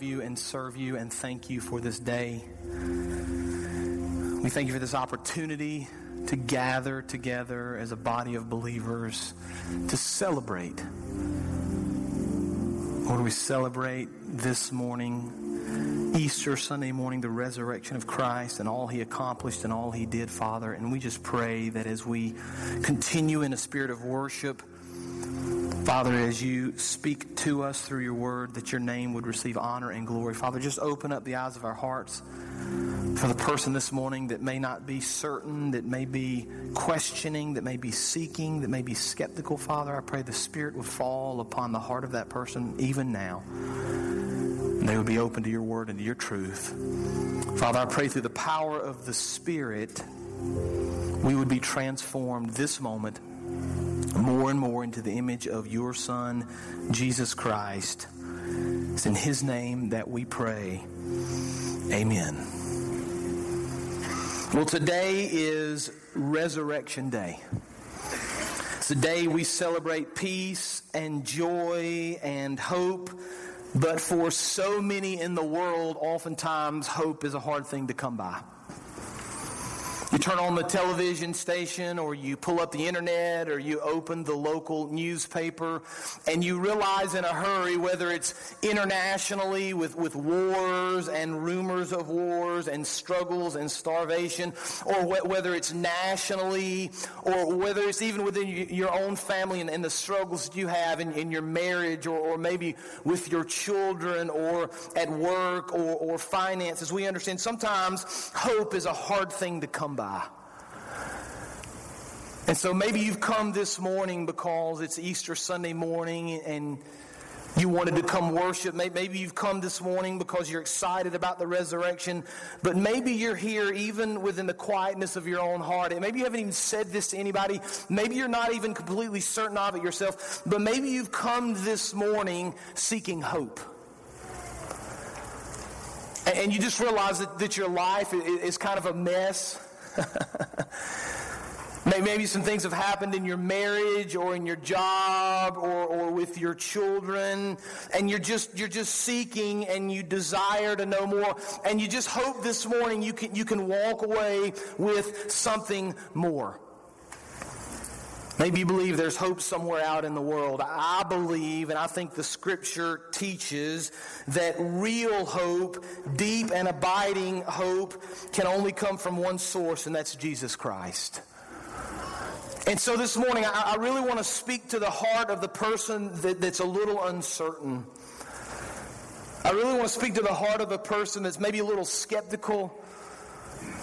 Love you and serve you and thank you for this day. We thank you for this opportunity to gather together as a body of believers to celebrate. Lord, we celebrate this morning, Easter Sunday morning, the resurrection of Christ and all he accomplished and all he did, Father. And we just pray that as we continue in a spirit of worship, Father, as you speak to us through your word, that your name would receive honor and glory. Father, just open up the eyes of our hearts for the person this morning that may not be certain, that may be questioning, that may be seeking, that may be skeptical. Father, I pray the Spirit would fall upon the heart of that person even now. And they would be open to your word and to your truth. Father, I pray through the power of the Spirit, we would be transformed this moment more and more into the image of your Son, Jesus Christ. It's in His name that we pray. Amen. Well, today is Resurrection Day. It's a day we celebrate peace and joy and hope. But for so many in the world, oftentimes hope is a hard thing to come by. You turn on the television station or you pull up the internet or you open the local newspaper and you realize in a hurry whether it's internationally with, with wars and rumors of wars and struggles and starvation or wh- whether it's nationally or whether it's even within your own family and, and the struggles that you have in, in your marriage or, or maybe with your children or at work or, or finances. We understand sometimes hope is a hard thing to come by. And so maybe you've come this morning because it's Easter Sunday morning and you wanted to come worship. Maybe you've come this morning because you're excited about the resurrection. But maybe you're here even within the quietness of your own heart. And maybe you haven't even said this to anybody. Maybe you're not even completely certain of it yourself. But maybe you've come this morning seeking hope. And you just realize that, that your life is kind of a mess. Maybe some things have happened in your marriage or in your job or, or with your children, and you're just you're just seeking and you desire to know more, and you just hope this morning you can you can walk away with something more. Maybe you believe there's hope somewhere out in the world. I believe, and I think the scripture teaches that real hope, deep and abiding hope, can only come from one source, and that's Jesus Christ. And so this morning, I, really want to speak to the heart of the person that, that's a little uncertain. I really want to speak to the heart of a person that's maybe a little skeptical.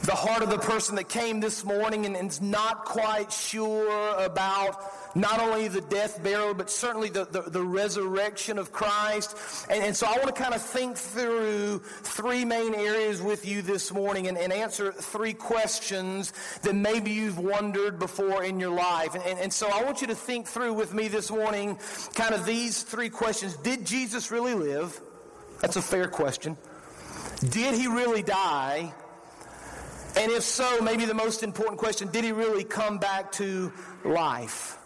The heart of the person that came this morning and is not quite sure about not only the death, burial, but certainly the, the, the resurrection of Christ. And, and, so I want to kind of think through three main areas with you this morning and, and answer three questions that maybe you've wondered before in your life. And, and, and so I want you to think through with me this morning kind of these three questions. Did Jesus really live? That's a fair question. Did he really die? And if so, maybe the most important question did he really come back to life?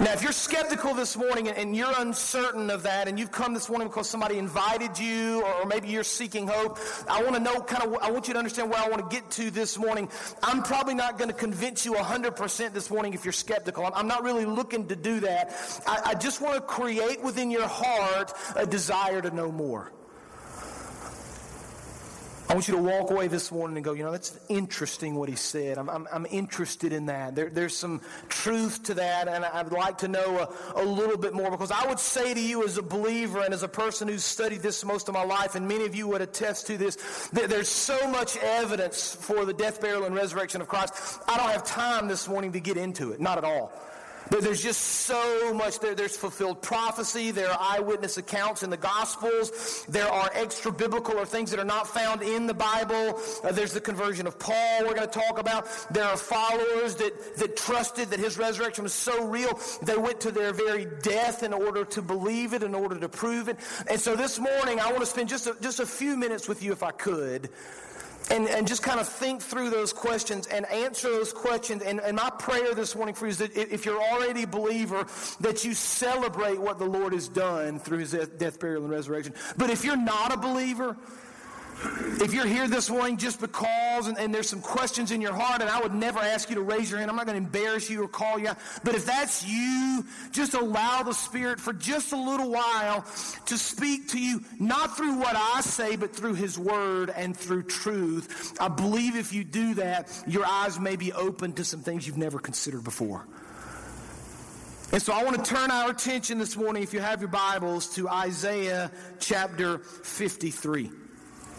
Now, if you're skeptical this morning and you're uncertain of that, and you've come this morning because somebody invited you, or maybe you're seeking hope, I want to know kind of, I want you to understand where I want to get to this morning. I'm probably not going to convince you 100% this morning if you're skeptical. I'm not really looking to do that. I, I just want to create within your heart a desire to know more. I want you to walk away this morning and go, you know, that's interesting what he said. I'm, I'm, I'm interested in that. There, there's some truth to that, and I'd like to know a, a, little bit more because I would say to you as a believer and as a person who's studied this most of my life, and many of you would attest to this, that there's so much evidence for the death, burial, and resurrection of Christ. I don't have time this morning to get into it. Not at all. But there's just so much there. There's fulfilled prophecy. There are eyewitness accounts in the Gospels. There are extra biblical or things that are not found in the Bible. Uh, there's the conversion of Paul we're going to talk about. There are followers that, that trusted that his resurrection was so real, they went to their very death in order to believe it, in order to prove it. And so this morning, I want to spend just a, just a few minutes with you, if I could, and, and just kind of think through those questions and answer those questions. And, and my prayer this morning for you is that if you're already a believer, that you celebrate what the Lord has done through his death, burial, and resurrection. But if you're not a believer, if you're here this morning just because and, and, there's some questions in your heart, and I would never ask you to raise your hand, I'm not going to embarrass you or call you out. But if that's you, just allow the Spirit for just a little while to speak to you, not through what I say, but through His Word and through truth. I believe if you do that, your eyes may be open to some things you've never considered before. And so I want to turn our attention this morning, if you have your Bibles, to Isaiah chapter 53.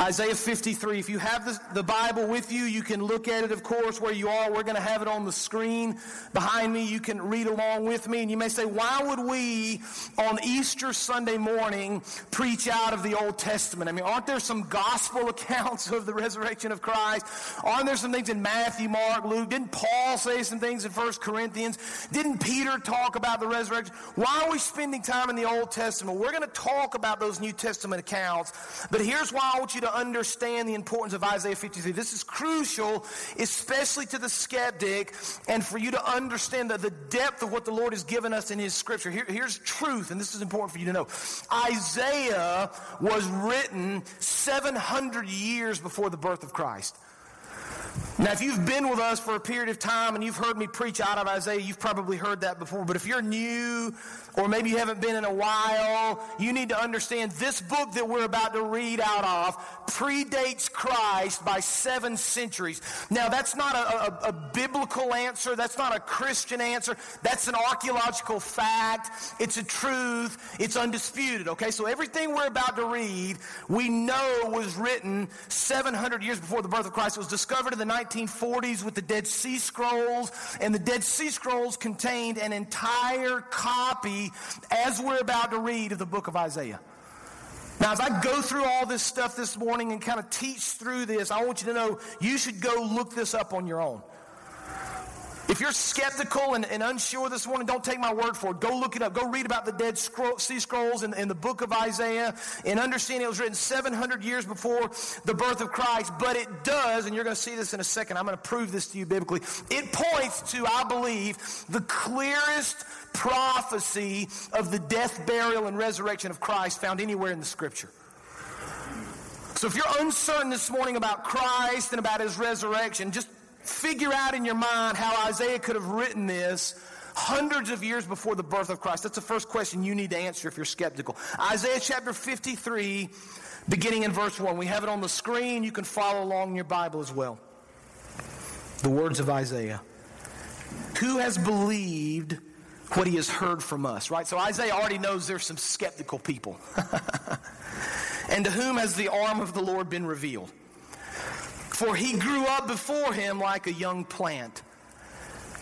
Isaiah 53. If you have the, the, Bible with you, you can look at it, of course, where you are. We're going to have it on the screen behind me. You can read along with me. And you may say, why would we on Easter Sunday morning preach out of the Old Testament? I mean, aren't there some gospel accounts of the resurrection of Christ? Aren't there some things in Matthew, Mark, Luke? Didn't Paul say some things in 1 Corinthians? Didn't Peter talk about the resurrection? Why are we spending time in the Old Testament? We're going to talk about those New Testament accounts. But here's why I want you to understand the importance of Isaiah 53. This is crucial, especially to the skeptic, and for you to understand the, the depth of what the Lord has given us in His Scripture. Here, here's truth, and this is important for you to know. Isaiah was written 700 years before the birth of Christ. Now, if you've been with us for a period of time and you've heard me preach out of Isaiah, you've probably heard that before. But if you're new, or maybe you haven't been in a while, you need to understand this book that we're about to read out of predates Christ by seven centuries. Now, that's not a, a, a biblical answer. That's not a Christian answer. That's an archaeological fact. It's a truth. It's undisputed. Okay, so everything we're about to read, we know was written 700 years before the birth of Christ. It was discovered in the 1940s with the Dead Sea Scrolls, and the Dead Sea Scrolls contained an entire copy, as we're about to read, of the book of Isaiah. Now, as I go through all this stuff this morning and kind of teach through this, I want you to know you should go look this up on your own. If you're skeptical and, and, unsure this morning, don't take my word for it. Go look it up. Go read about the Dead Scroll, Sea Scrolls in, in, the book of Isaiah and understand it was written 700 years before the birth of Christ. But it does, and you're going to see this in a second. I'm going to prove this to you biblically. It points to, I believe, the clearest prophecy of the death, burial, and resurrection of Christ found anywhere in the scripture. So if you're uncertain this morning about Christ and about his resurrection, just figure out in your mind how Isaiah could have written this hundreds of years before the birth of Christ. That's the first question you need to answer if you're skeptical. Isaiah chapter 53, beginning in verse 1. We have it on the screen. You can follow along in your Bible as well. The words of Isaiah. Who has believed what he has heard from us, right? So Isaiah already knows there's some skeptical people. and to whom has the arm of the Lord been revealed? For he grew up before him like a young plant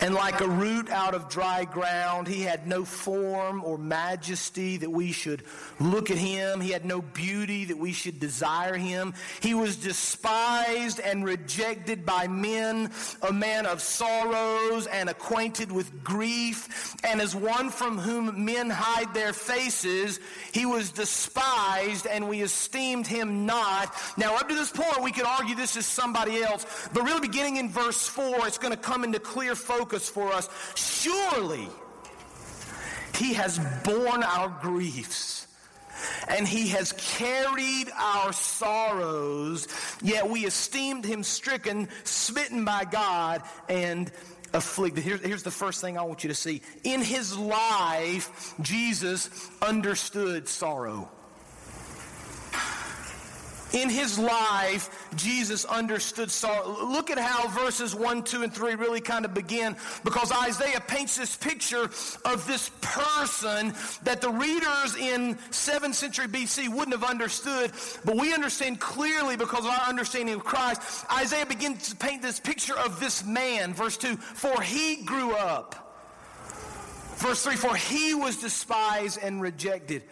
and like a root out of dry ground, he had no form or majesty that we should look at him. He had no beauty that we should desire him. He was despised and rejected by men, a man of sorrows and acquainted with grief. And as one from whom men hide their faces, he was despised and we esteemed him not. Now, up to this point, we could argue this is somebody else, but really beginning in verse 4, it's going to come into clear focus focus for us. Surely he has borne our griefs and he has carried our sorrows, yet we esteemed him stricken, smitten by God, and afflicted. Here's, here's the first thing I want you to see. In his life, Jesus understood sorrow. In his life, Jesus understood sorrow. Look at how verses 1, 2, and 3 really kind of begin because Isaiah paints this picture of this person that the readers in 7th century BC wouldn't have understood, but we understand clearly because of our understanding of Christ. Isaiah begins to paint this picture of this man. Verse 2 For he grew up. Verse 3 For he was despised and rejected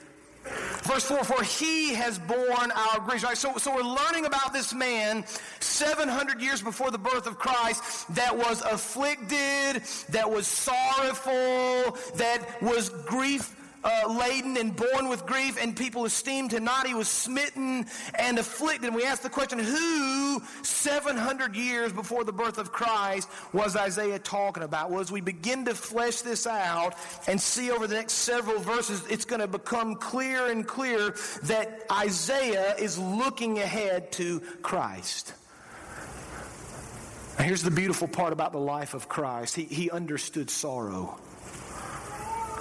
Verse 4, for he has borne our griefs. Right, so, so we're learning about this man 700 years before the birth of Christ that was afflicted, that was sorrowful, that was grief uh, laden and born with grief, and people esteemed him not. He was smitten and afflicted. And we ask the question who, 700 years before the birth of Christ, was Isaiah talking about? Well, as we begin to flesh this out and see over the next several verses, it's going to become clear and clear that Isaiah is looking ahead to Christ. Now, here's the beautiful part about the life of Christ he, he understood sorrow.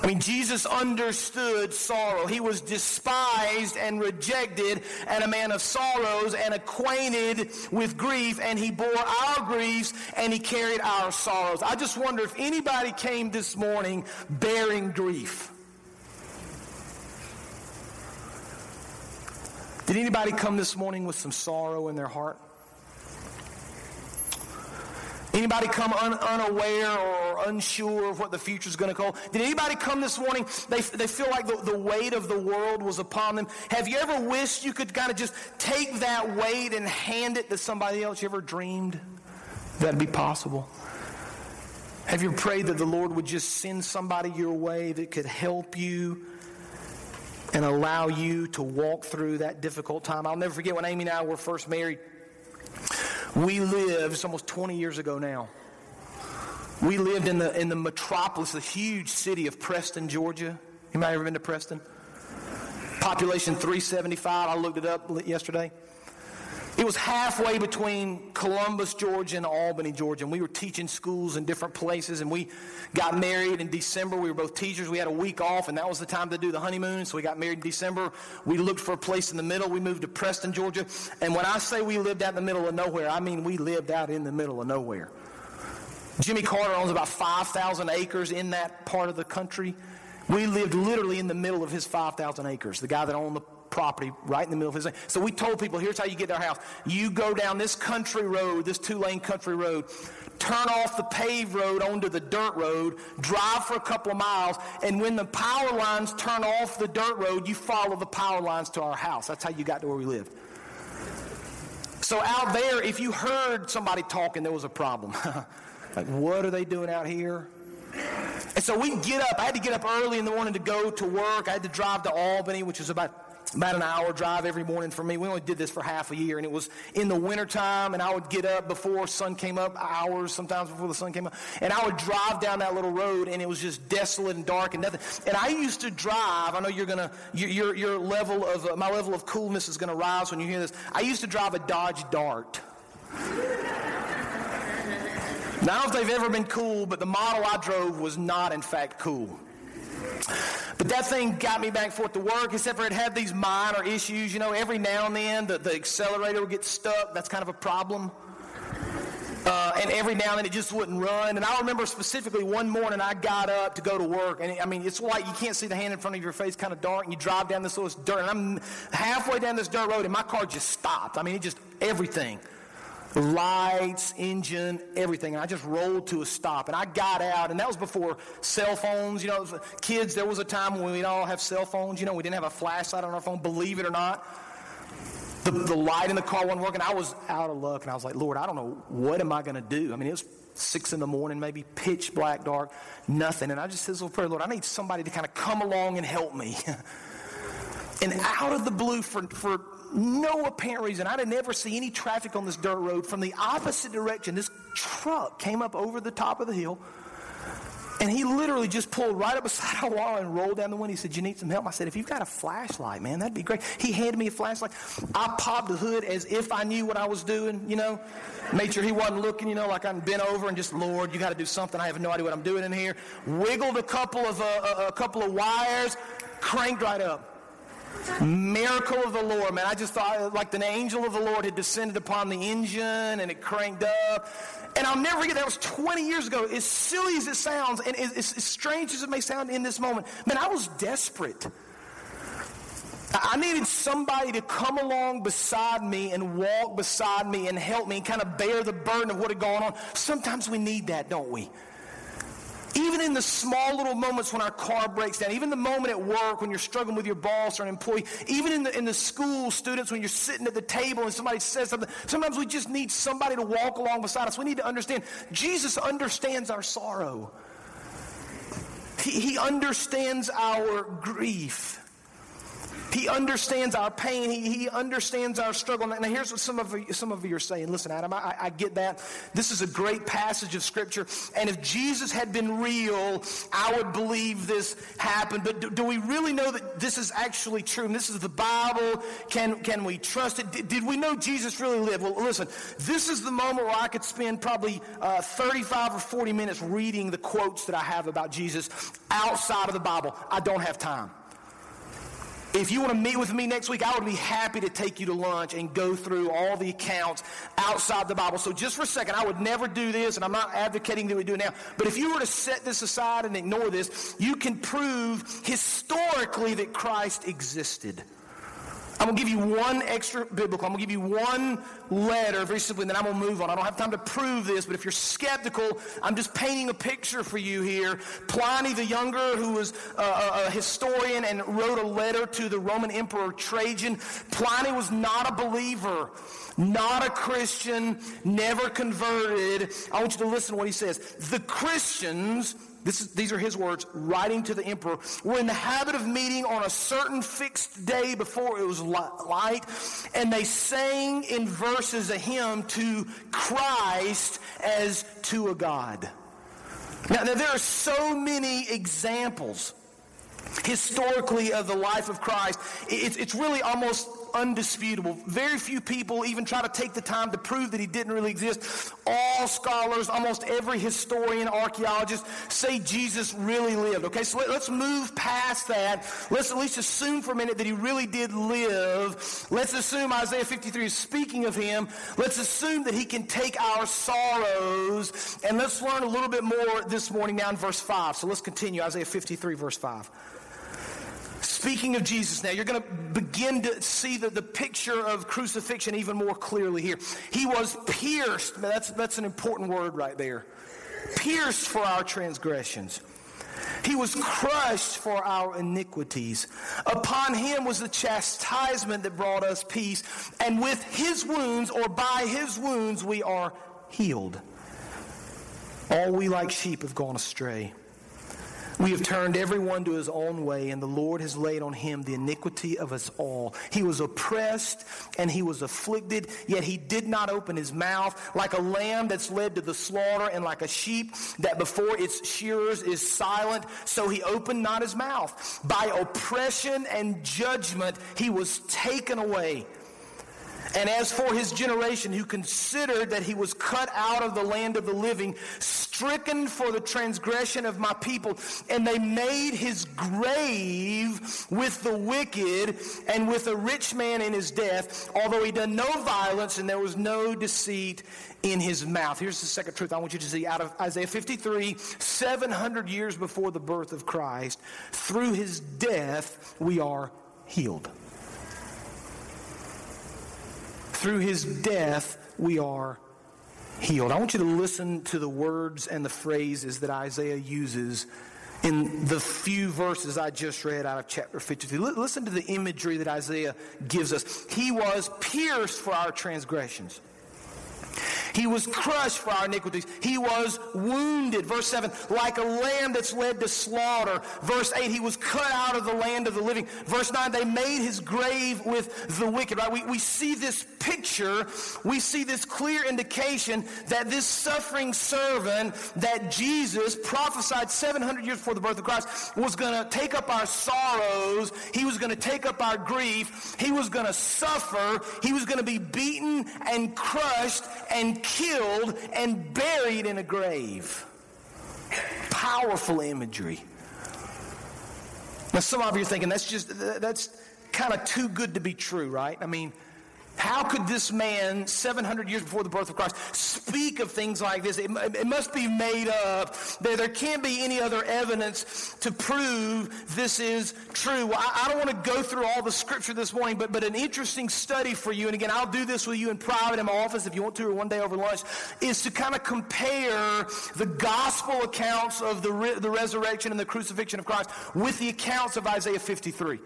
I mean, Jesus understood sorrow. He was despised and rejected, and a man of sorrows, and acquainted with grief, and he bore our griefs, and he carried our sorrows. I just wonder if anybody came this morning bearing grief. Did anybody come this morning with some sorrow in their heart? Anybody come un- unaware or unsure of what the future is going to call? Did anybody come this morning? They, they feel like the, the weight of the world was upon them. Have you ever wished you could kind of just take that weight and hand it to somebody else? You ever dreamed that'd be possible? Have you prayed that the Lord would just send somebody your way that could help you and allow you to walk through that difficult time? I'll never forget when Amy and I were first married. We lived, it's almost 20 years ago now. We lived in the, in the metropolis, the huge city of Preston, Georgia. Anybody ever been to Preston? Population 375. I looked it up yesterday. It was halfway between Columbus, Georgia, and Albany, Georgia. And we were teaching schools in different places. And we got married in December. We were both teachers. We had a week off, and that was the time to do the honeymoon. So we got married in December. We looked for a place in the middle. We moved to Preston, Georgia. And when I say we lived out in the middle of nowhere, I mean we lived out in the middle of nowhere. Jimmy Carter owns about 5,000 acres in that part of the country. We lived literally in the middle of his 5,000 acres. The guy that owned the property right in the middle of his lane. So we told people, here's how you get to our house. You go down this country road, this two lane country road, turn off the paved road onto the dirt road, drive for a couple of miles, and when the power lines turn off the dirt road, you follow the power lines to our house. That's how you got to where we lived. So out there, if you heard somebody talking, there was a problem. like, what are they doing out here? And so we get up. I had to get up early in the morning to go to work. I had to drive to Albany, which is about about an hour drive every morning for me. We only did this for half a year, and it was in the wintertime, and I would get up before sun came up, hours sometimes before the sun came up, and I would drive down that little road, and it was just desolate and dark and nothing. And I used to drive. I know you're gonna your your level of uh, my level of coolness is gonna rise when you hear this. I used to drive a Dodge Dart. Now, I don't know if they've ever been cool, but the model I drove was not, in fact, cool. But that thing got me back forth to work, except for it had these minor issues. You know, every now and then the, the accelerator would get stuck. That's kind of a problem. Uh, and every now and then it just wouldn't run. And I remember specifically one morning I got up to go to work, and I mean it's like you can't see the hand in front of your face, kind of dark, and you drive down this little dirt, and I'm halfway down this dirt road, and my car just stopped. I mean, it just everything lights, engine, everything. And I just rolled to a stop. And I got out, and that was before cell phones. You know, kids, there was a time when we'd all have cell phones. You know, we didn't have a flashlight on our phone, believe it or not. The, the light in the car wasn't working. I was out of luck, and I was like, Lord, I don't know what am I going to do. I mean, it was six in the morning, maybe pitch black, dark, nothing. And I just said, "Little prayer, Lord, I need somebody to kind of come along and help me. and out of the blue, for, for no apparent reason. I didn't ever see any traffic on this dirt road. From the opposite direction, this truck came up over the top of the hill, And he literally just pulled right up beside our wall and rolled down the window. He said, You need some help? I said, If you've got a flashlight, man, that'd be great. He handed me a flashlight. I popped the hood as if I knew what I was doing, you know. Made sure he wasn't looking, you know, like I'm bent over and just, Lord, you got to do something. I have no idea what I'm doing in here. Wiggled a couple of, uh, a couple of wires, cranked right up. Miracle of the Lord, man. I just thought uh, like the angel of the Lord had descended upon the engine and it cranked up. And I'll never forget that was 20 years ago. As silly as it sounds, and as, as strange as it may sound in this moment, man, I was desperate. I needed somebody to come along beside me and walk beside me and help me and kind of bear the burden of what had gone on. Sometimes we need that, don't we? Even in the small little moments when our car breaks down, even the moment at work when you're struggling with your boss or an employee, even in the, in the school students when you're sitting at the table and somebody says something, sometimes we just need somebody to walk along beside us. We need to understand Jesus understands our sorrow. He, he understands our grief. He understands our pain. He, he understands our struggle. Now, here's what some of, you, some of you are saying. Listen, Adam, I, I get that. This is a great passage of Scripture. And if Jesus had been real, I would believe this happened. But do, do we really know that this is actually true? And this is the Bible. Can, can we trust it? Did, did we know Jesus really lived? Well, listen, this is the moment where I could spend probably uh, 35 or 40 minutes reading the quotes that I have about Jesus outside of the Bible. I don't have time. If you want to meet with me next week, I would be happy to take you to lunch and go through all the accounts outside the Bible. So, just for a second, I would never do this, and I'm not advocating that we do it now. But if you were to set this aside and ignore this, you can prove historically that Christ existed. I'm going to give you one extra biblical. I'm going to give you one letter very simply, and then I'm going to move on. I don't have time to prove this, but if you're skeptical, I'm just painting a picture for you here. Pliny the Younger, who was a, a historian and wrote a letter to the Roman Emperor Trajan, Pliny was not a believer, not a Christian, never converted. I want you to listen to what he says. The Christians is, these are his words, writing to the emperor, were in the habit of meeting on a certain fixed day before it was light, and they sang in verses a hymn to Christ as to a God. Now, now there are so many examples historically of the life of Christ. It's really almost undisputable. Very few people even try to take the time to prove that he didn't really exist. All scholars, almost every historian, archaeologist say Jesus really lived. Okay, so let, us move past that. Let's at least assume for a minute that he really did live. Let's assume Isaiah 53 is speaking of him. Let's assume that he can take our sorrows. And let's learn a little bit more this morning now in verse 5. So let's continue Isaiah 53, verse 5. Speaking of Jesus now, you're going to begin to see the, the picture of crucifixion even more clearly here. He was pierced. That's, that's an important word right there. Pierced for our transgressions. He was crushed for our iniquities. Upon him was the chastisement that brought us peace. And with his wounds, or by his wounds, we are healed. All we like sheep have gone astray. We have turned everyone to his own way, and the Lord has laid on him the iniquity of us all. He was oppressed and he was afflicted, yet he did not open his mouth. Like a lamb that's led to the slaughter, and like a sheep that before its shearers is silent, so he opened not his mouth. By oppression and judgment he was taken away. And as for his generation, who considered that he was cut out of the land of the living, stricken for the transgression of my people, and they made his grave with the wicked and with a rich man in his death, although he done no violence and there was no deceit in his mouth. Here's the second truth I want you to see out of Isaiah 53, 700 years before the birth of Christ. Through his death, we are healed. Through his death, we are healed. I want you to listen to the words and the phrases that Isaiah uses in the few verses I just read out of chapter 53. Listen to the imagery that Isaiah gives us. He was pierced for our transgressions. He was crushed for our iniquities. He was wounded. Verse 7, like a lamb that's led to slaughter. Verse 8, he was cut out of the land of the living. Verse 9, they made his grave with the wicked. Right? We, we see this picture, we see this clear indication that this suffering servant that Jesus prophesied 700 years before the birth of Christ was going to take up our sorrows. He was going to take up our grief. He was going to suffer. He was going to be beaten and crushed and killed and buried in a grave. Powerful imagery. Now, some of you are thinking that's just, that's kind of too good to be true, right? I mean, how could this man, 700 years before the birth of Christ, speak of things like this? It, it, must be made up. There, there can't be any other evidence to prove this is true. Well, I, I don't want to go through all the scripture this morning, but, but an interesting study for you, and again, I'll do this with you in private in my office if you want to, or one day over lunch, is to kind of compare the gospel accounts of the, re, the resurrection and the crucifixion of Christ with the accounts of Isaiah 53.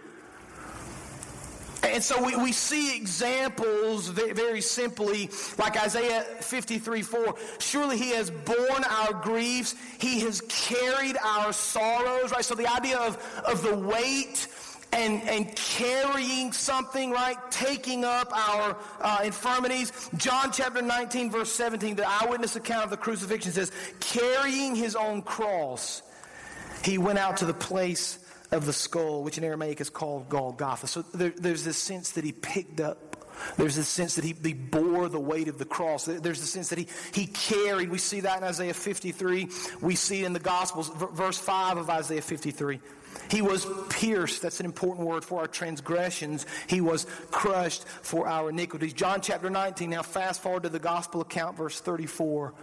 And so we, we see examples very simply, like Isaiah 53 4. Surely he has borne our griefs, he has carried our sorrows, right? So the idea of, of the weight and, and carrying something, right? Taking up our uh, infirmities. John chapter 19, verse 17, the eyewitness account of the crucifixion says, carrying his own cross, he went out to the place of the skull, which in Aramaic is called Golgotha. So there, there's this sense that he picked up there's this sense that he, he, bore the weight of the cross. There's the sense that he, he carried. We see that in Isaiah 53. We see it in the Gospels, verse 5 of Isaiah 53. He was pierced. That's an important word for our transgressions. He was crushed for our iniquities. John chapter 19. Now, fast forward to the Gospel account, verse 34.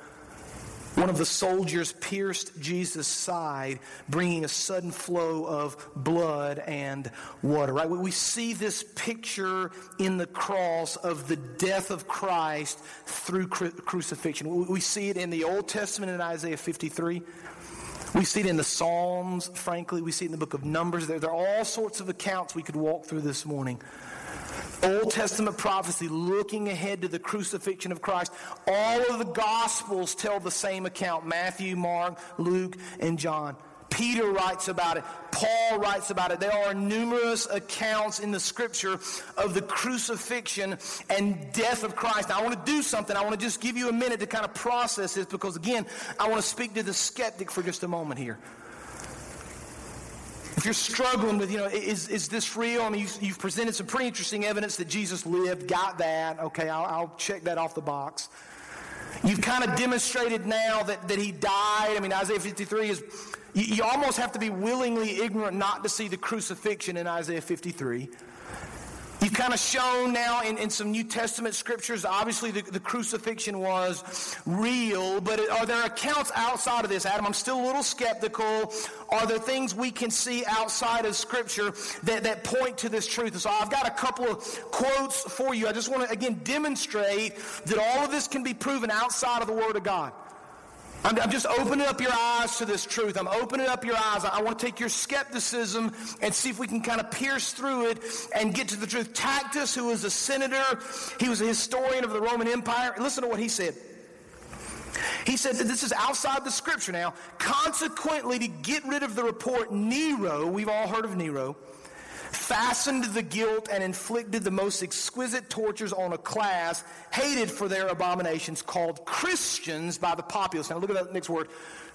One of the soldiers pierced Jesus' side, bringing a sudden flow of blood and water. Right? We see this picture in the cross of the death of Christ through crucifixion. We see it in the Old Testament in Isaiah 53. We see it in the Psalms, frankly. We see it in the book of Numbers. There, there are all sorts of accounts we could walk through this morning Old Testament prophecy looking ahead to the crucifixion of Christ. All of the Gospels tell the same account Matthew, Mark, Luke, and John. Peter writes about it. Paul writes about it. There are numerous accounts in the scripture of the crucifixion and death of Christ. Now, I want to do something. I want to just give you a minute to kind of process this because, again, I want to speak to the skeptic for just a moment here. If you're struggling with, you know, is, is this real? I mean, you've, you've presented some pretty interesting evidence that Jesus lived, got that. Okay, I'll, I'll check that off the box. You've kind of demonstrated now that, that he died. I mean, Isaiah 53 is, you, you almost have to be willingly ignorant not to see the crucifixion in Isaiah 53. You've kind of shown now in, in some New Testament scriptures, obviously the, the crucifixion was real, but are there accounts outside of this? Adam, I'm still a little skeptical. Are there things we can see outside of scripture that, that point to this truth? So I've got a couple of quotes for you. I just want to, again, demonstrate that all of this can be proven outside of the Word of God. I'm, I'm, just opening up your eyes to this truth. I'm opening up your eyes. I, I want to take your skepticism and see if we can kind of pierce through it and get to the truth. Tacitus, who was a senator, he was a historian of the Roman Empire. Listen to what he said. He said that this is outside the scripture now. Consequently, to get rid of the report, Nero, we've all heard of Nero, fastened the guilt and inflicted the most exquisite tortures on a class hated for their abominations called Christians by the populace. Now look at that next word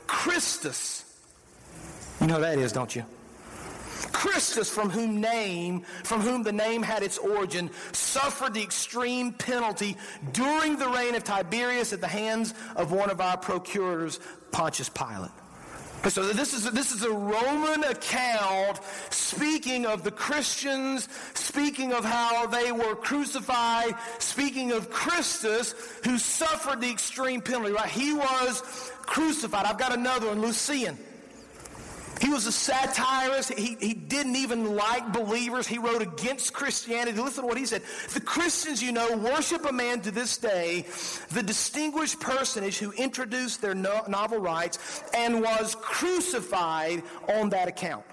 Christus. You know that is, don't you? Christus, from whom name, from whom the name had its origin, suffered the extreme penalty during the reign of Tiberius at the hands of one of our procurators, Pontius Pilate. So this is, this is a Roman account speaking of the Christians, speaking of how they were crucified, speaking of Christus who suffered the extreme penalty, right? He was crucified. I've got another one, Lucian. He was a satirist. He, he didn't even like believers. He wrote against Christianity. Listen to what he said. The Christians, you know, worship a man to this day, the distinguished personage who introduced their no- novel rites and was crucified on that account.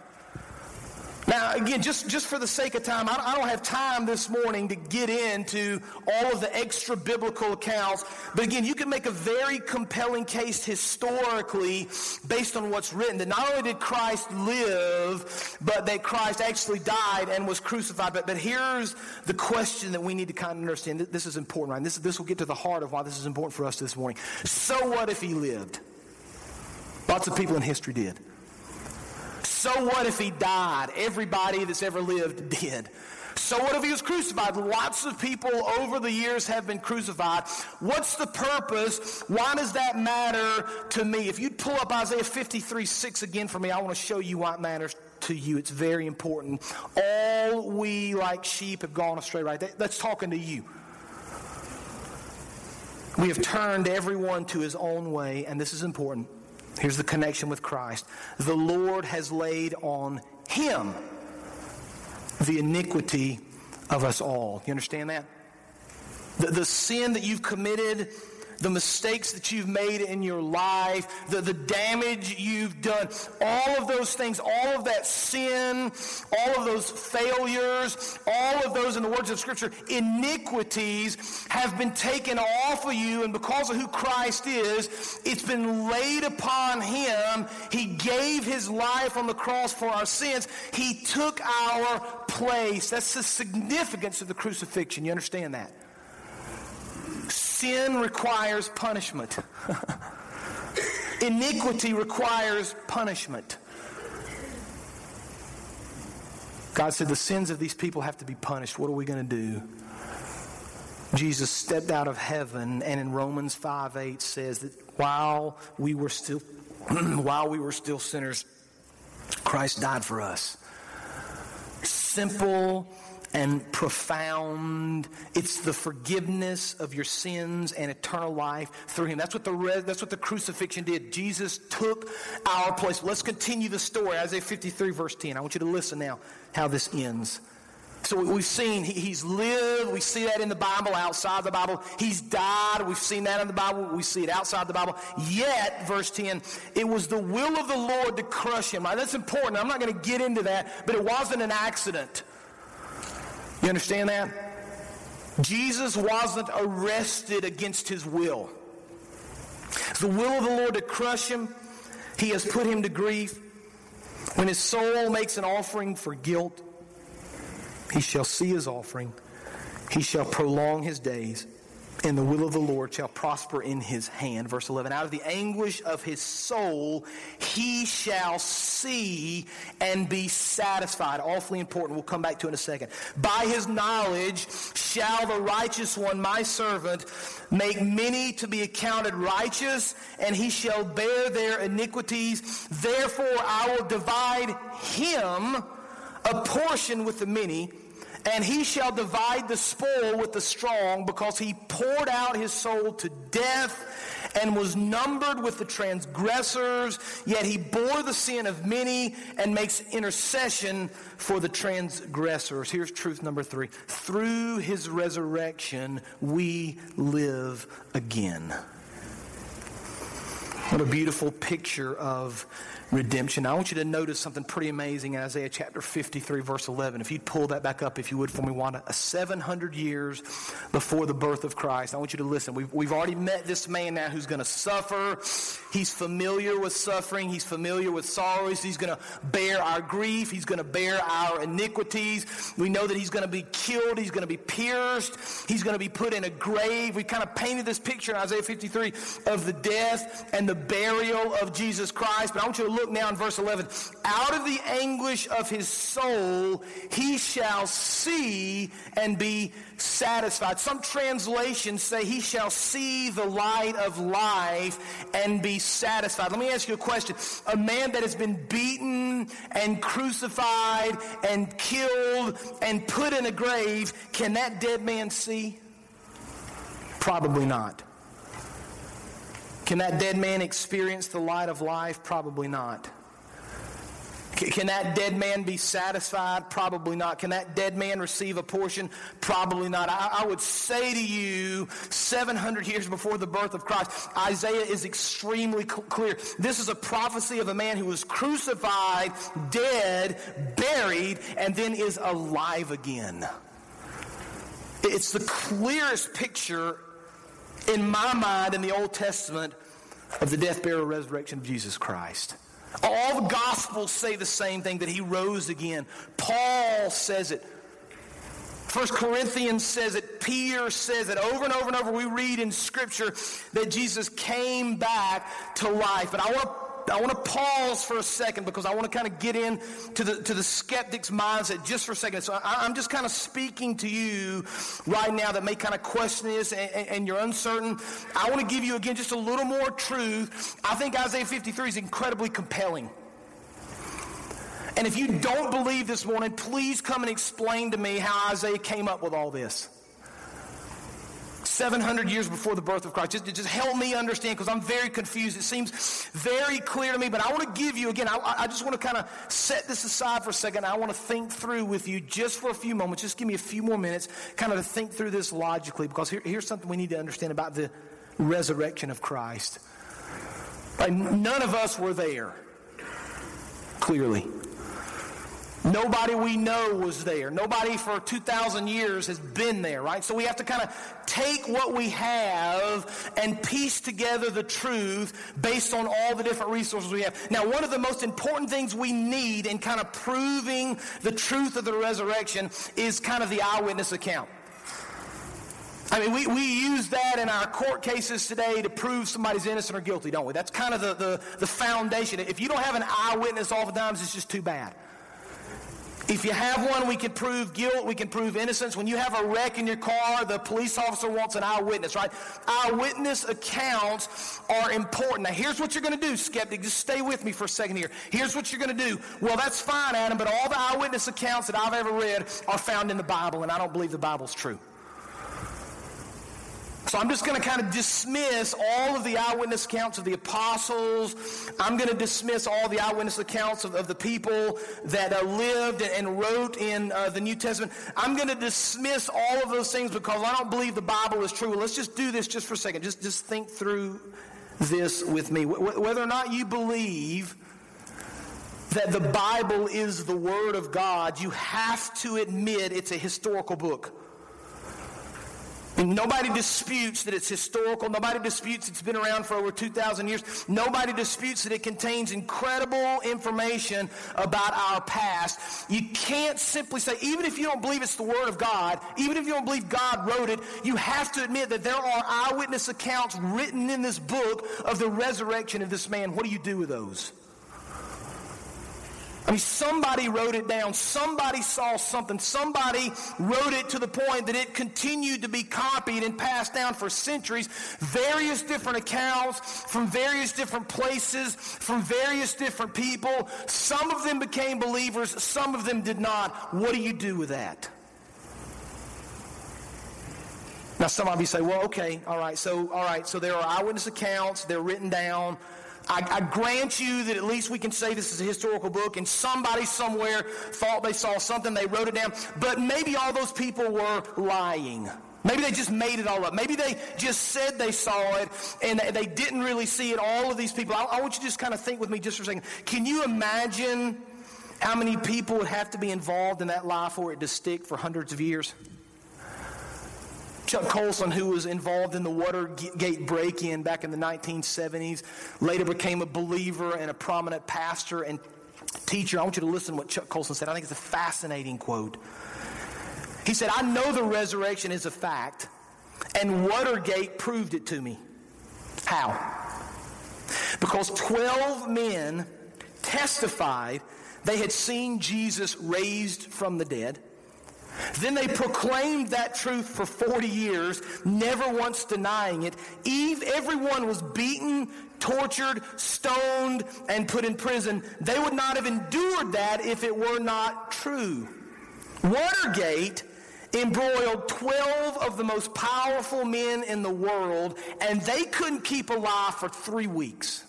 Now, again, just, just for the sake of time, I, don't have time this morning to get into all of the extra biblical accounts. But again, you can make a very compelling case historically based on what's written that not only did Christ live, but that Christ actually died and was crucified. But, but here's the question that we need to kind of understand. This is important, right? This, this will get to the heart of why this is important for us this morning. So what if he lived? Lots of people in history did. So what if he died? Everybody that's ever lived did. So what if he was crucified? Lots of people over the years have been crucified. What's the purpose? Why does that matter to me? If you'd pull up Isaiah 53 6 again for me, I want to show you why it matters to you. It's very important. All we like sheep have gone astray, right? That's talking to you. We have turned everyone to his own way, and this is important. Here's the connection with Christ. The Lord has laid on him the iniquity of us all. You understand that? The, the sin that you've committed the mistakes that you've made in your life, the, the damage you've done, all of those things, all of that sin, all of those failures, all of those, in the words of Scripture, iniquities have been taken off of you, and because of who Christ is, it's been laid upon Him. He gave His life on the cross for our sins. He took our place. That's the significance of the crucifixion. You understand that? Sin requires punishment. Iniquity requires punishment. God said the sins of these people have to be punished. What are we going to do? Jesus stepped out of heaven and in Romans 5 8 says that while we were still while we were still sinners, Christ died for us. Simple and profound. It's the forgiveness of your sins and eternal life through him. That's what the that's what the crucifixion did. Jesus took our place. Let's continue the story. Isaiah 53 verse 10. I want you to listen now how this ends. So we've seen he's lived. We see that in the Bible, outside the Bible. He's died. We've seen that in the Bible. We see it outside the Bible. Yet, verse 10, it was the will of the Lord to crush him. Now, that's important. I'm not going to get into that, but it wasn't an accident. You understand that? Jesus wasn't arrested against his will. It's the will of the Lord to crush him. He has put him to grief. When his soul makes an offering for guilt, he shall see his offering. He shall prolong his days and the will of the Lord shall prosper in his hand. Verse 11, out of the anguish of his soul, he shall see and be satisfied. Awfully important. We'll come back to in a second. By his knowledge shall the righteous one, my servant, make many to be accounted righteous, and he shall bear their iniquities. Therefore, I will divide him a portion with the many and he shall divide the spoil with the strong, because he poured out his soul to death and was numbered with the transgressors. Yet he bore the sin of many and makes intercession for the transgressors. Here's truth number three through his resurrection, we live again. What a beautiful picture of redemption. I want you to notice something pretty amazing in Isaiah chapter 53, verse 11. If you'd pull that back up, if you would, for me, Wanda. 700 years before the birth of Christ. I want you to listen. We've, we've already met this man now who's going to suffer. He's familiar with suffering. He's familiar with sorrows. He's going to bear our grief. He's going to bear our iniquities. We know that he's going to be killed. He's going to be pierced. He's going to be put in a grave. We kind of painted this picture in Isaiah 53 of the death and the burial of Jesus Christ. But I want you to look look now in verse 11. Out of the anguish of his soul, he shall see and be satisfied. Some translations say he shall see the light of life and be satisfied. Let me ask you a question. A man that has been beaten and crucified and killed and put in a grave, can that dead man see? Probably not. Can that dead man experience the light of life? Probably not. Can that dead man be satisfied? Probably not. Can that dead man receive a portion? Probably not. I, I, would say to you, 700 years before the birth of Christ, Isaiah is extremely cl- clear. This is a prophecy of a man who was crucified, dead, buried, and then is alive again. It's the clearest picture in my mind in the Old Testament of the death, burial, resurrection of Jesus Christ. All the Gospels say the same thing that he rose again. Paul says it. First Corinthians says it. Peter says it. Over and over and over, we read in Scripture that Jesus came back to life. But I want to I want to pause for a second because I want to kind of get in to the, to the skeptic's mindset just for a second. So I, am just kind of speaking to you right now that may kind of question this and, and you're uncertain. I want to give you again just a little more truth. I think Isaiah 53 is incredibly compelling. And if you don't believe this morning, please come and explain to me how Isaiah came up with all this. 700 years before the birth of Christ. Just, just help me understand because I'm very confused. It seems very clear to me, but I want to give you, again, I, I just want to kind of set this aside for a second. I want to think through with you just for a few moments. Just give me a few more minutes kind of to think through this logically because here, here's something we need to understand about the resurrection of Christ. Right? None of us were there, clearly. Nobody we know was there. Nobody for 2,000 years has been there, right? So we have to kind of take what we have and piece together the truth based on all the different resources we have. Now, one of the most important things we need in kind of proving the truth of the resurrection is kind of the eyewitness account. I mean, we, we use that in our court cases today to prove somebody's innocent or guilty, don't we? That's kind of the, the, the foundation. If you don't have an eyewitness, oftentimes it's just too bad. If you have one, we can prove guilt, we can prove innocence. When you have a wreck in your car, the police officer wants an eyewitness, right? Eyewitness accounts are important. Now, here's what you're going to do, skeptic. Just stay with me for a second here. Here's what you're going to do. Well, that's fine, Adam, but all the eyewitness accounts that I've ever read are found in the Bible, and I don't believe the Bible's true. So I'm just going to kind of dismiss all of the eyewitness accounts of the apostles. I'm going to dismiss all the eyewitness accounts of, of the people that uh, lived and wrote in uh, the New Testament. I'm going to dismiss all of those things because I don't believe the Bible is true. Let's just do this just for a second. Just, just think through this with me. Whether or not you believe that the Bible is the Word of God, you have to admit it's a historical book. Nobody disputes that it's historical. Nobody disputes it's been around for over 2,000 years. Nobody disputes that it contains incredible information about our past. You can't simply say, even if you don't believe it's the Word of God, even if you don't believe God wrote it, you have to admit that there are eyewitness accounts written in this book of the resurrection of this man. What do you do with those? I mean, somebody wrote it down. Somebody saw something. Somebody wrote it to the point that it continued to be copied and passed down for centuries. Various different accounts from various different places, from various different people. Some of them became believers, some of them did not. What do you do with that? Now, some of you say, well, okay, all right, so, all right, so there are eyewitness accounts, they're written down. I, I, grant you that at least we can say this is a historical book and somebody somewhere thought they saw something, they wrote it down. But maybe all those people were lying. Maybe they just made it all up. Maybe they just said they saw it and they didn't really see it. All of these people. I, I want you to just kind of think with me just for a second. Can you imagine how many people would have to be involved in that lie for it to stick for hundreds of years? Chuck Colson, who was involved in the Watergate break in back in the 1970s, later became a believer and a prominent pastor and teacher. I want you to listen to what Chuck Colson said. I think it's a fascinating quote. He said, I know the resurrection is a fact, and Watergate proved it to me. How? Because 12 men testified they had seen Jesus raised from the dead. Then they proclaimed that truth for 40 years, never once denying it. Eve, everyone was beaten, tortured, stoned, and put in prison. They would not have endured that if it were not true. Watergate embroiled 12 of the most powerful men in the world, and they couldn't keep alive for three weeks.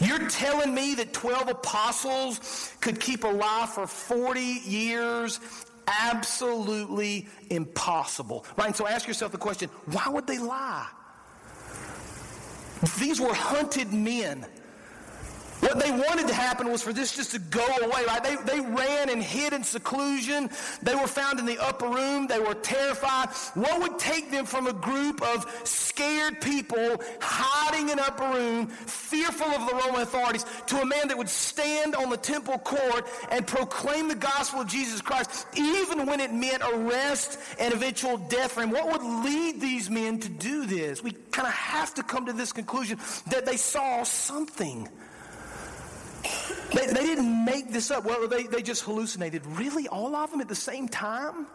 You're telling me that 12 apostles could keep alive for 40 years? Absolutely impossible. Right? And so ask yourself the question why would they lie? These were hunted men. What they wanted to happen was for this just to go away, right? They, they ran and hid in seclusion. They were found in the upper room. They were terrified. What would take them from a group of scared people hiding in upper room, fearful of the Roman authorities, to a man that would stand on the temple court and proclaim the gospel of Jesus Christ, even when it meant arrest and eventual death for him? What would lead these men to do this? We kind of have to come to this conclusion that they saw something. They, they didn't make this up. Well, they, they just hallucinated. Really? All of them at the same time?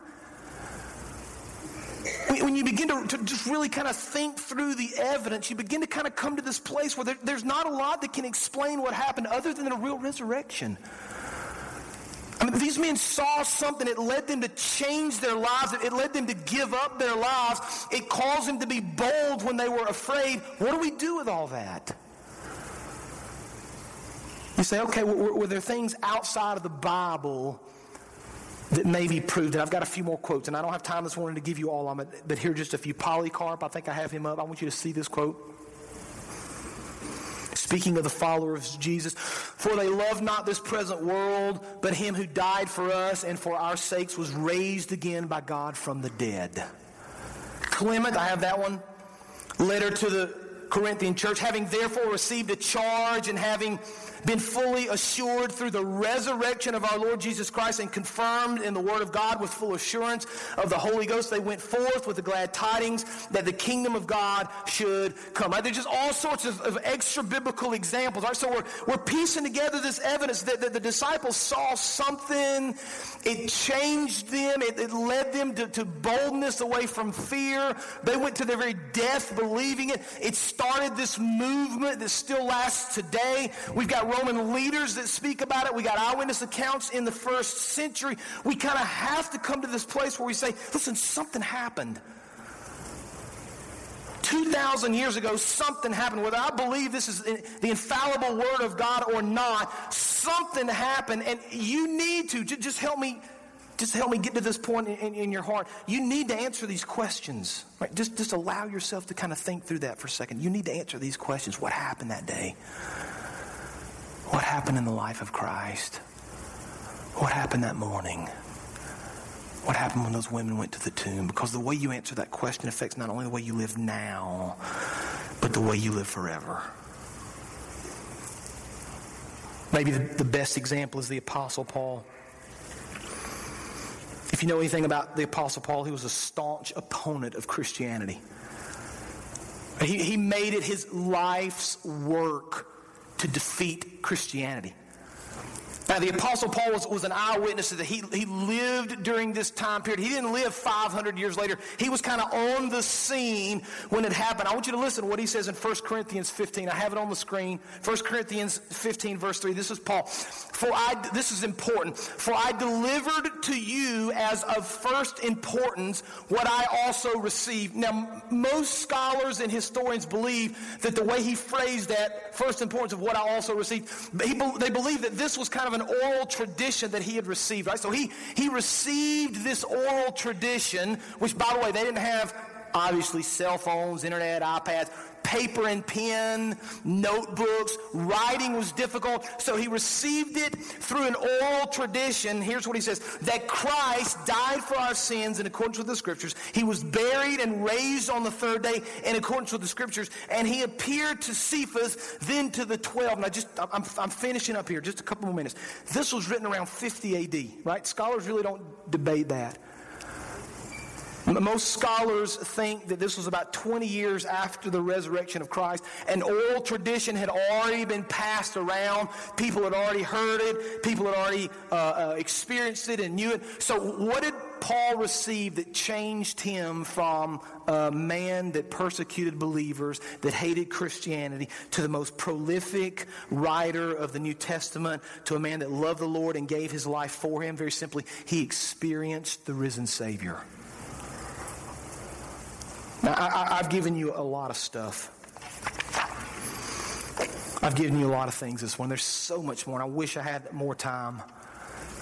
When you begin to, to, just really kind of think through the evidence, you begin to kind of come to this place where there, there's not a lot that can explain what happened other than a real resurrection. I mean, these men saw something. It led them to change their lives. It led them to give up their lives. It caused them to be bold when they were afraid. What do we do with all that? You say, okay, were, were there things outside of the Bible that maybe proved it? I've got a few more quotes, and I don't have time this morning to give you all of them, but here are just a few. Polycarp, I think I have him up. I want you to see this quote. Speaking of the followers of Jesus, for they love not this present world, but him who died for us and for our sakes was raised again by God from the dead. Clement, I have that one. Letter to the Corinthian church, having therefore received a charge and having been fully assured through the resurrection of our Lord Jesus Christ and confirmed in the Word of God with full assurance of the Holy Ghost, they went forth with the glad tidings that the kingdom of God should come. Right? There's just all sorts of, of extra biblical examples. Right? So we're, we're piecing together this evidence that, that the disciples saw something, it changed them, it, it led them to, to boldness away from fear. They went to their very death believing it. It started this movement that still lasts today. We've got Roman leaders that speak about it. We got eyewitness accounts in the first century. We kind of have to come to this place where we say, listen, something happened. 2,000 years ago, something happened. Whether I believe this is the infallible word of God or not, something happened. And you need to, just help me just help me get to this point in, in, your heart. You need to answer these questions. Right? Just, just allow yourself to kind of think through that for a second. You need to answer these questions. What happened that day? What happened in the life of Christ? What happened that morning? What happened when those women went to the tomb? Because the way you answer that question affects not only the way you live now, but the way you live forever. Maybe the, the best example is the Apostle Paul. If you know anything about the Apostle Paul, he was a staunch opponent of Christianity. He, he made it his life's work to defeat Christianity. Now, the Apostle Paul was, was an eyewitness that he, he lived during this time period. He didn't live 500 years later. He was kind of on the scene when it happened. I want you to listen to what he says in 1 Corinthians 15. I have it on the screen. 1 Corinthians 15, verse 3. This is Paul. For I, this is important. For I delivered to you as of first importance what I also received. Now, most scholars and historians believe that the way he phrased that, first importance of what I also received, he, they believe that this was kind of an an oral tradition that he had received, right? So he, he received this oral tradition, which, by the way, they didn't have obviously cell phones, internet, iPads paper and pen, notebooks. Writing was difficult, so he received it through an oral tradition. Here's what he says that Christ died for our sins in accordance with the scriptures. He was buried and raised on the third day in accordance with the scriptures, and he appeared to Cephas, then to the 12. Now, just I'm, I'm finishing up here, just a couple more minutes. This was written around 50 AD, right? Scholars really don't debate that. Most scholars think that this was about 20 years after the resurrection of Christ. An oral tradition had already been passed around. People had already heard it. People had already uh, uh, experienced it and knew it. So, what did Paul receive that changed him from a man that persecuted believers, that hated Christianity, to the most prolific writer of the New Testament, to a man that loved the Lord and gave his life for him? Very simply, he experienced the risen Savior. Now, I, have given you a lot of stuff. I've given you a lot of things this morning. There's so much more, and I wish I had more time.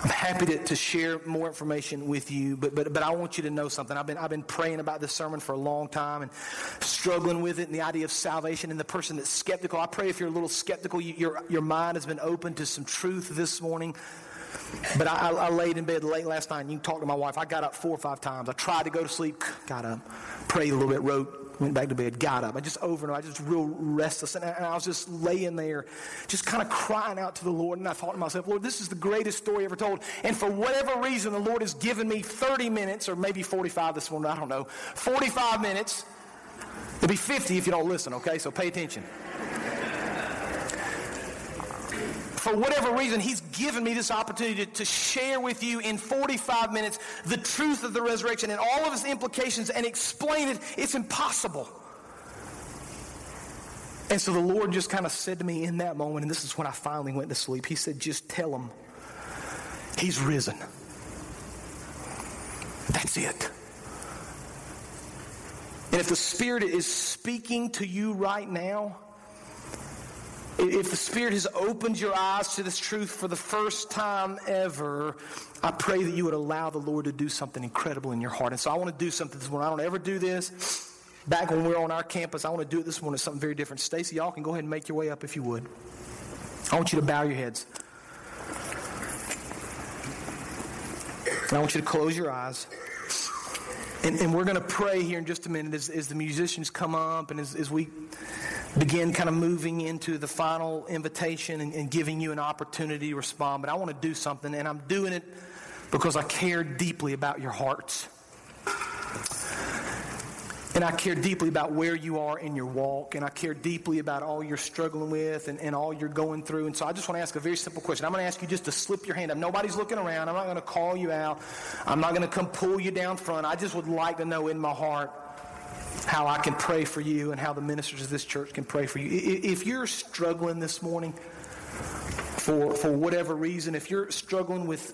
I'm happy to, to share more information with you, but, but, but I want you to know something. I've been, I've been praying about this sermon for a long time and struggling with it and the idea of salvation and the person that's skeptical. I pray if you're a little skeptical, you, your, your mind has been open to some truth this morning. But I, I, laid in bed late last night, and you can talk to my wife. I got up four or five times. I tried to go to sleep, got up, prayed a little bit, wrote, went back to bed, got up. I just over and over, I just real restless. And I, and I was just laying there, just kind of crying out to the Lord. And I thought to myself, Lord, this is the greatest story ever told. And for whatever reason, the Lord has given me 30 minutes, or maybe 45 this morning, I don't know, 45 minutes. It'll be 50 if you don't listen, okay? So pay attention for whatever reason, He's given me this opportunity to, to, share with you in 45 minutes the truth of the resurrection and all of its implications and explain it. It's impossible. And so the Lord just kind of said to me in that moment, and this is when I finally went to sleep, He said, Just tell him He's risen. That's it. And if the Spirit is speaking to you right now, if the Spirit has opened your eyes to this truth for the first time ever, I pray that you would allow the Lord to do something incredible in your heart. And so I want to do something this morning. I don't ever do this. Back when we were on our campus, I want to do it this morning, something very different. Stacy, y'all can go ahead and make your way up if you would. I want you to bow your heads. And I want you to close your eyes. And, and we're going to pray here in just a minute as, as the musicians come up and as, as we begin kind of moving into the final invitation and, and giving you an opportunity to respond. But I want to do something, and I'm doing it because I care deeply about your hearts. And I care deeply about where you are in your walk, and I care deeply about all you're struggling with and, and all you're going through. And so I just want to ask a very simple question. I'm going to ask you just to slip your hand up. Nobody's looking around. I'm not going to call you out. I'm not going to come pull you down front. I just would like to know in my heart how I can pray for you and how the ministers of this church can pray for you. If you're struggling this morning for, for whatever reason, if you're struggling with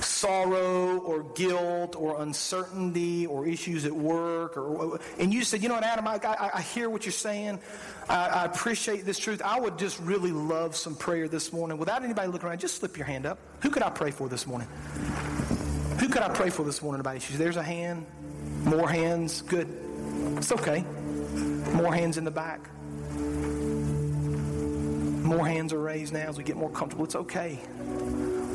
sorrow or guilt or uncertainty or issues at work or and you said you know what adam i, I, I hear what you're saying. I, I, appreciate this truth. I would just really love some prayer this morning. Without anybody looking around just slip your hand up. Who could i pray for this morning? Who could i pray for this morning about issues? There's a hand. More hands. Good it's okay. More hands in the back. More hands are raised now as we get more comfortable. It's okay.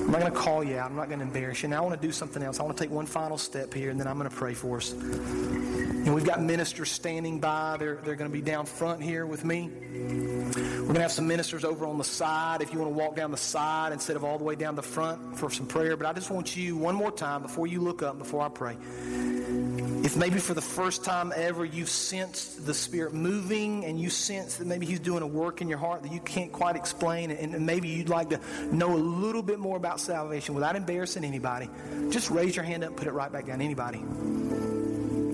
I'm not going to call you out. I'm not going to embarrass you. Now I want to do something else. I want to take one final step here, and then I'm going to pray for us. And we've got ministers standing by. They're, they're going to be down front here with me. We're going to have some ministers over on the side if you want to walk down the side instead of all the way down the front for some prayer. But I just want you, one more time, before you look up, before I pray, if maybe for the first time ever you've sensed the Spirit moving and you sense that maybe He's doing a work in your heart that you can't quite explain, and, maybe you'd like to know a little bit more about salvation without embarrassing anybody, just raise your hand up and put it right back down. Anybody?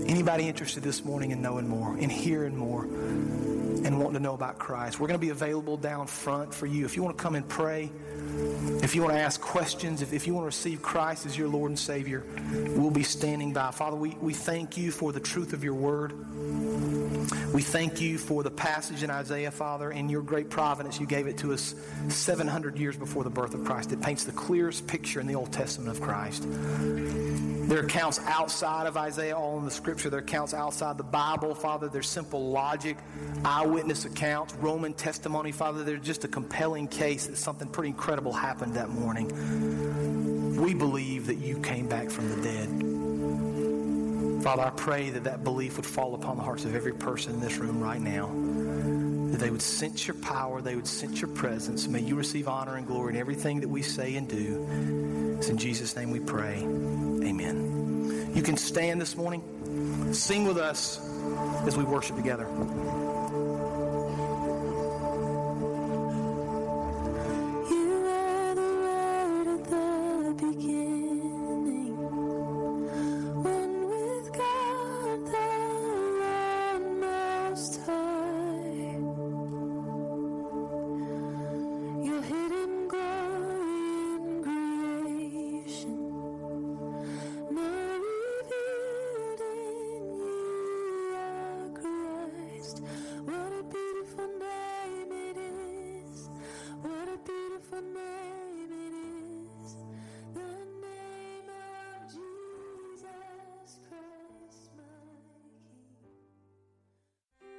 Anybody interested this morning in knowing more, in hearing more, and wanting to know about Christ? We're going to be available down front for you. If you want to come and pray, if you want to ask questions, if, if you want to receive Christ as your Lord and Savior, we'll be standing by. Father, we, we thank you for the truth of your word. We thank you for the passage in Isaiah, Father, and your great providence. You gave it to us 700 years before the birth of Christ. It paints the clearest picture in the Old Testament of Christ. There are accounts outside of Isaiah, all in the scripture. There are accounts outside the Bible, Father. There's simple logic, eyewitness accounts, Roman testimony, Father. There's just a compelling case that something pretty incredible happened that morning. We believe that you came back from the dead. Father, I pray that that belief would fall upon the hearts of every person in this room right now. That they would sense your power, they would sense your presence. May you receive honor and glory in everything that we say and do. It's in Jesus' name we pray. Amen. You can stand this morning, sing with us as we worship together.